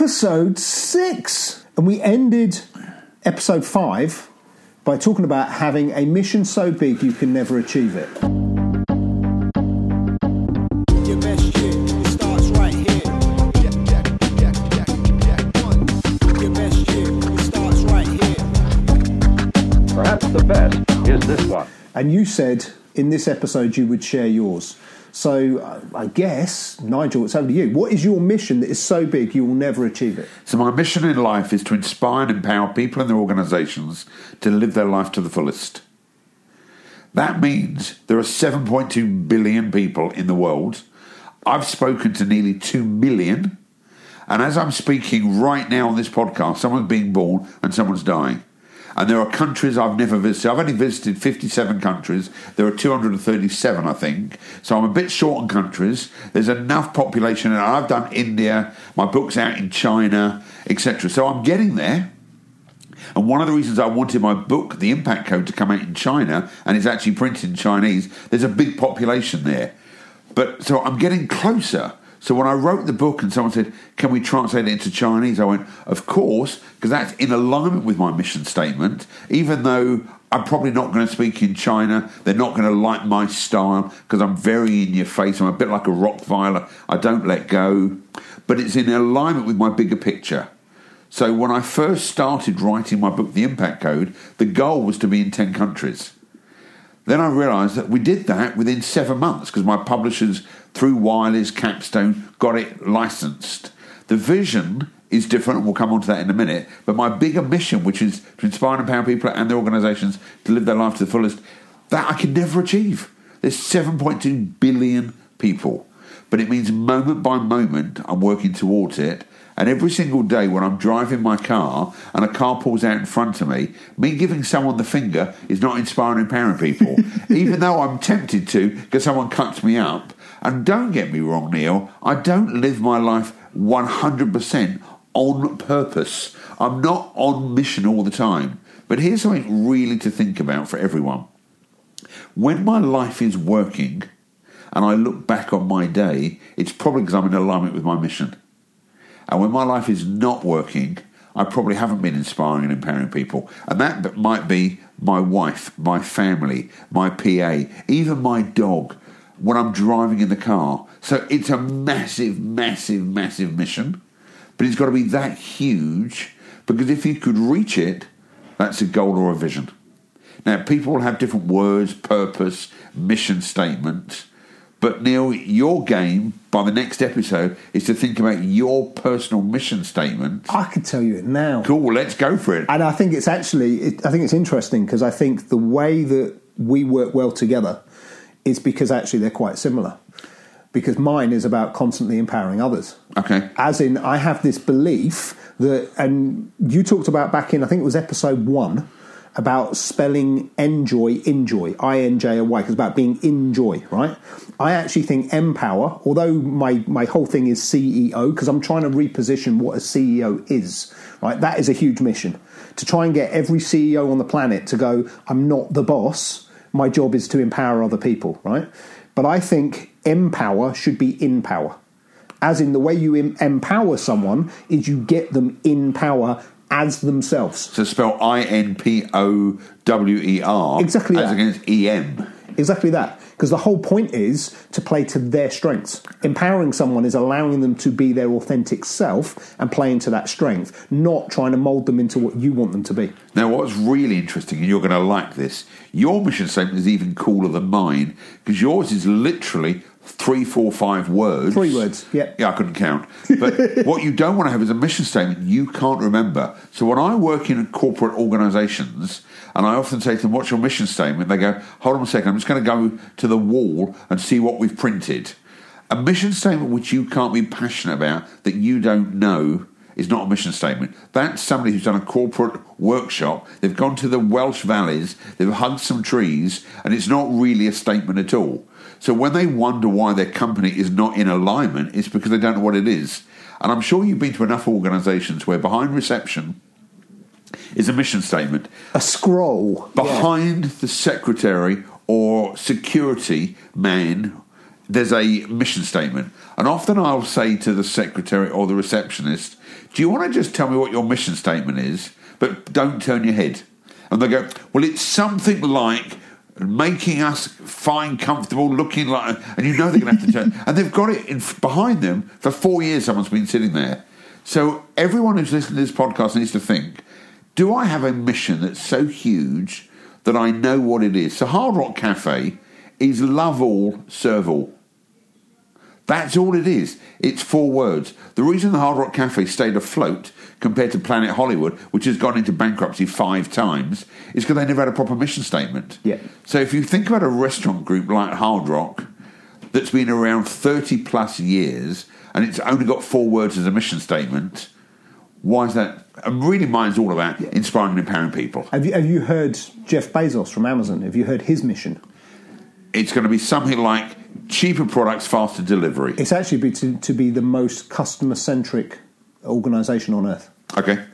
episode six. And we ended episode five by talking about having a mission so big you can never achieve it. Your best shit, it starts right here. Your best shit, it starts right here. Perhaps the best is this one. And you said in this episode you would share yours. So I guess, Nigel, it's over to you. What is your mission that is so big you will never achieve it? So, my mission in life is to inspire and empower people and their organisations to live their life to the fullest. That means there are 7.2 billion people in the world. I've spoken to nearly 2 million. And as I'm speaking right now on this podcast, someone's being born and someone's dying. And there are countries I've never visited. I've only visited 57 countries. There are 237, I think. So I'm a bit short on countries. There's enough population. And I've done India. My book's out in China, etc. So I'm getting there. And one of the reasons I wanted my book, The Impact Code, to come out in China, and it's actually printed in Chinese, there's a big population there. But so I'm getting closer. So when I wrote the book and someone said, Can we translate it into Chinese? I went, Of course, because that's in alignment with my mission statement, even though I'm probably not going to speak in China. They're not going to like my style because I'm very in your face. I'm a bit like a Rottweiler. I don't let go. But it's in alignment with my bigger picture. So when I first started writing my book, The Impact Code, the goal was to be in 10 countries. Then I realised that we did that within seven months because my publishers, through Wiley's Capstone, got it licensed. The vision is different, and we'll come on to that in a minute. But my bigger mission, which is to inspire and empower people and their organisations to live their life to the fullest, that I can never achieve. There's 7.2 billion people. But it means moment by moment I'm working towards it. And every single day when I'm driving my car and a car pulls out in front of me, me giving someone the finger is not inspiring and empowering people. Even though I'm tempted to because someone cuts me up. And don't get me wrong, Neil, I don't live my life 100% on purpose. I'm not on mission all the time. But here's something really to think about for everyone. When my life is working and I look back on my day, it's probably because I'm in alignment with my mission. And when my life is not working, I probably haven't been inspiring and empowering people. And that might be my wife, my family, my PA, even my dog when I'm driving in the car. So it's a massive, massive, massive mission. But it's got to be that huge because if you could reach it, that's a goal or a vision. Now, people have different words, purpose, mission statements. But Neil, your game by the next episode is to think about your personal mission statement. I could tell you it now. Cool, let's go for it. And I think it's actually, it, I think it's interesting because I think the way that we work well together is because actually they're quite similar. Because mine is about constantly empowering others. Okay. As in, I have this belief that, and you talked about back in, I think it was episode one, about spelling enjoy, enjoy, I N J O Y, because it's about being in joy, right? I actually think empower, although my, my whole thing is CEO, because I'm trying to reposition what a CEO is, right? That is a huge mission. To try and get every CEO on the planet to go, I'm not the boss, my job is to empower other people, right? But I think empower should be in power. As in, the way you em- empower someone is you get them in power as themselves. So spell I N P O W E R Exactly as that. against E M. Exactly that. Because the whole point is to play to their strengths. Empowering someone is allowing them to be their authentic self and playing to that strength, not trying to mold them into what you want them to be. Now, what's really interesting, and you're going to like this, your mission statement is even cooler than mine because yours is literally three, four, five words. Three words, yeah. Yeah, I couldn't count. But what you don't want to have is a mission statement you can't remember. So when I work in corporate organisations, and I often say to them, What's your mission statement? They go, Hold on a second, I'm just going to go to the wall and see what we've printed. A mission statement which you can't be passionate about, that you don't know, is not a mission statement. That's somebody who's done a corporate workshop. They've gone to the Welsh valleys, they've hugged some trees, and it's not really a statement at all. So when they wonder why their company is not in alignment, it's because they don't know what it is. And I'm sure you've been to enough organisations where behind reception is a mission statement. A scroll. Yeah. Behind the secretary or security man, there's a mission statement. And often I'll say to the secretary or the receptionist, Do you want to just tell me what your mission statement is? But don't turn your head. And they go, Well, it's something like making us fine, comfortable, looking like. And you know they're going to have to turn. and they've got it in, behind them for four years, someone's been sitting there. So everyone who's listening to this podcast needs to think do I have a mission that's so huge that I know what it is? So Hard Rock Cafe is love all, serve all. That's all it is. It's four words. The reason the Hard Rock Cafe stayed afloat compared to Planet Hollywood, which has gone into bankruptcy five times, is because they never had a proper mission statement. Yeah. So if you think about a restaurant group like Hard Rock that's been around 30 plus years and it's only got four words as a mission statement, why is that? And really, mine's all about inspiring and empowering people. Have you have you heard Jeff Bezos from Amazon? Have you heard his mission? It's going to be something like cheaper products, faster delivery. It's actually be to, to be the most customer centric organisation on earth. Okay.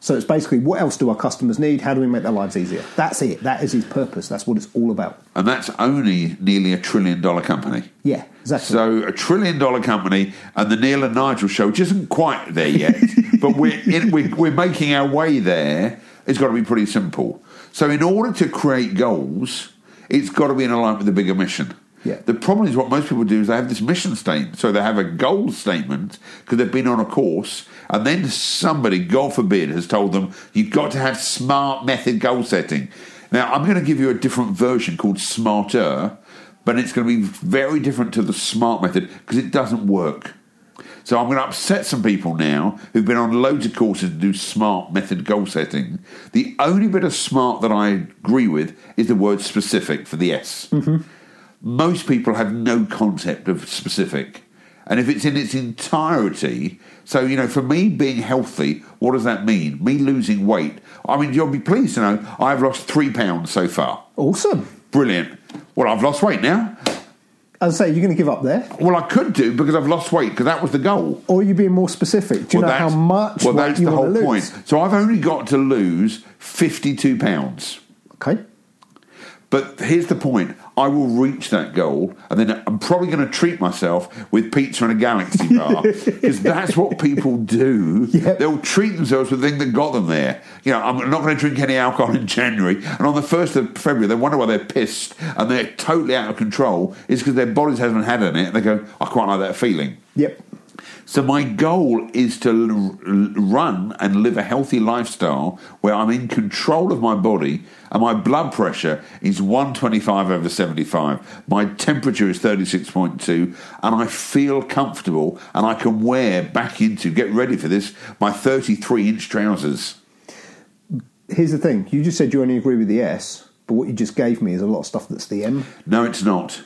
So it's basically what else do our customers need? How do we make their lives easier? That's it. That is his purpose. That's what it's all about. And that's only nearly a trillion dollar company. Yeah, exactly. So a trillion dollar company, and the Neil and Nigel show, which isn't quite there yet, but we're, in, we're we're making our way there. It's got to be pretty simple. So in order to create goals, it's got to be in alignment with the bigger mission. Yeah. The problem is what most people do is they have this mission statement, so they have a goal statement because they've been on a course, and then somebody, God forbid, has told them you've got to have smart method goal setting. Now I'm going to give you a different version called Smarter, but it's going to be very different to the smart method because it doesn't work. So I'm going to upset some people now who've been on loads of courses to do smart method goal setting. The only bit of smart that I agree with is the word specific for the S. Mm-hmm. Most people have no concept of specific. And if it's in its entirety, so, you know, for me being healthy, what does that mean? Me losing weight. I mean, you'll be pleased to know I've lost three pounds so far. awesome. Brilliant. Well, I've lost weight now. As I say, you're going to give up there, Well, I could do because I've lost weight because that was the goal. or are you being more specific? Do you know how much Well, that's the whole point. So I've only got to lose fifty-two pounds. Okay. But here's the point: I will reach that goal, and then I'm probably going to treat myself with pizza and a Galaxy bar because that's what people do. Yep. They'll treat themselves with the thing that got them there. You know, I'm not going to drink any alcohol in January, and on the first of February, they wonder why they're pissed and they're totally out of control. Is because their bodies haven't had any. And they go, "I quite like that feeling." Yep. So my goal is to l- run and live a healthy lifestyle where I'm in control of my body and my blood pressure is 125 over 75. My temperature is 36.2 and I feel comfortable and I can wear back into, get ready for this, my 33 inch trousers. Here's the thing. You just said you only agree with the S, but what you just gave me is a lot of stuff that's the M. No, it's not.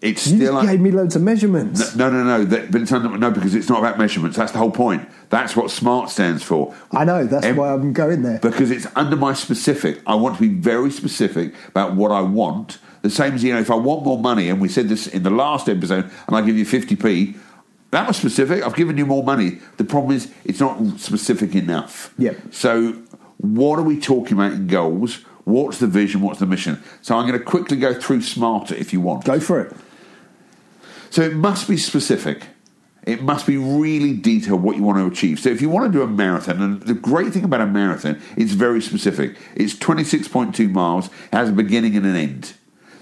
It's You still just gave me loads of measurements. no, no, no. That, but it's under, no because it's not about measurements. That's the whole point. That's what SMART stands for. I know. That's why I'm going there. because it's under my specific. I want to be very specific about what I want. The same as you know, if I want more money, and we said this in the last episode, and I give you fifty p, that was specific. I've given you more money. The problem is it's not specific enough. Yep. So what are we talking about in goals? What's the vision? What's the mission? So I'm going to quickly go through smarter if you want. Go for it. So it must be specific. It must be really detailed what you want to achieve. So if you want to do a marathon, and the great thing about a marathon, it's very specific. It's 26.2 miles, it has a beginning and an end.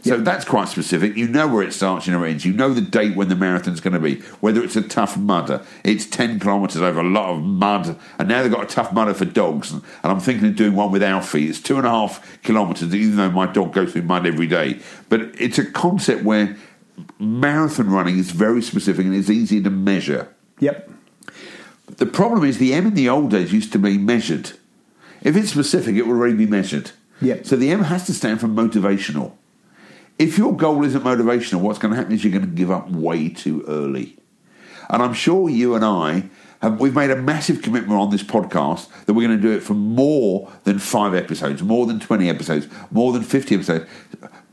So that's quite specific. You know where it starts and where it ends. You know the date when the marathon's going to be. Whether it's a tough mudder, it's 10 kilometres over a lot of mud, and now they've got a tough mudder for dogs. And, and I'm thinking of doing one with Alfie. It's two and a half kilometres, even though my dog goes through mud every day. But it's a concept where marathon running is very specific and it's easy to measure. Yep. The problem is the M in the old days used to be measured. If it's specific, it will already be measured. Yep. So the M has to stand for motivational. If your goal isn't motivational, what's going to happen is you're going to give up way too early. And I'm sure you and I have we've made a massive commitment on this podcast that we're going to do it for more than five episodes, more than 20 episodes, more than 50 episodes.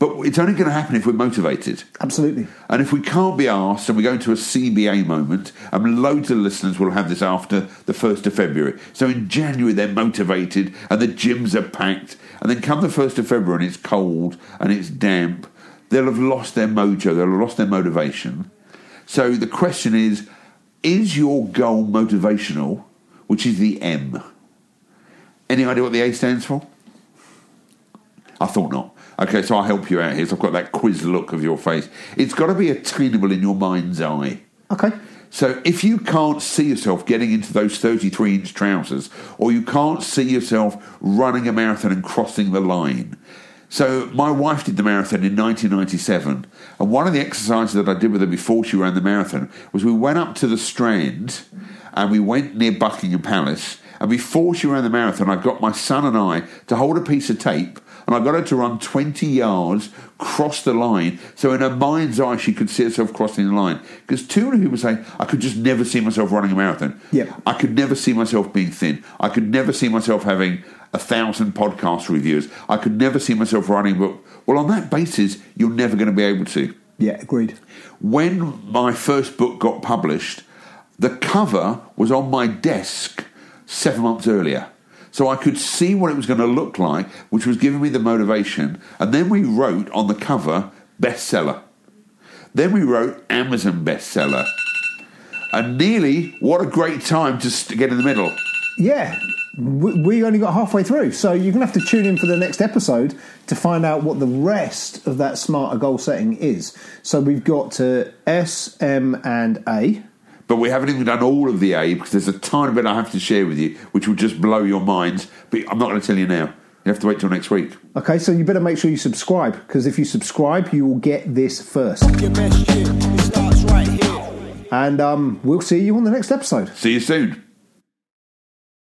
But it's only going to happen if we're motivated. Absolutely. And if we can't be asked and we go into a CBA moment, and loads of listeners will have this after the 1st of February. So in January, they're motivated and the gyms are packed. And then come the 1st of February and it's cold and it's damp, they'll have lost their mojo, they'll have lost their motivation. So the question is is your goal motivational, which is the M? Any idea what the A stands for? I thought not. Okay, so I'll help you out here. So I've got that quiz look of your face. It's got to be attainable in your mind's eye. Okay. So if you can't see yourself getting into those 33 inch trousers, or you can't see yourself running a marathon and crossing the line. So my wife did the marathon in 1997, and one of the exercises that I did with her before she ran the marathon was we went up to the Strand and we went near Buckingham Palace. And before she ran the marathon, I got my son and I to hold a piece of tape and I got her to run 20 yards, cross the line, so in her mind's eye she could see herself crossing the line. Because too many people say, I could just never see myself running a marathon. Yeah. I could never see myself being thin. I could never see myself having a thousand podcast reviews. I could never see myself writing a book. Well, on that basis, you're never going to be able to. Yeah, agreed. When my first book got published, the cover was on my desk seven months earlier. So I could see what it was going to look like, which was giving me the motivation. And then we wrote on the cover bestseller. Then we wrote Amazon bestseller. And nearly, what a great time to get in the middle. Yeah, we, we only got halfway through, so you're going to have to tune in for the next episode to find out what the rest of that smarter goal setting is. So we've got to S, M, and A. But we haven't even done all of the A because there's a tiny bit I have to share with you, which will just blow your minds. But I'm not going to tell you now. You have to wait till next week. Okay, so you better make sure you subscribe because if you subscribe, you will get this first. Your best shit, it starts right here. And um, we'll see you on the next episode. See you soon.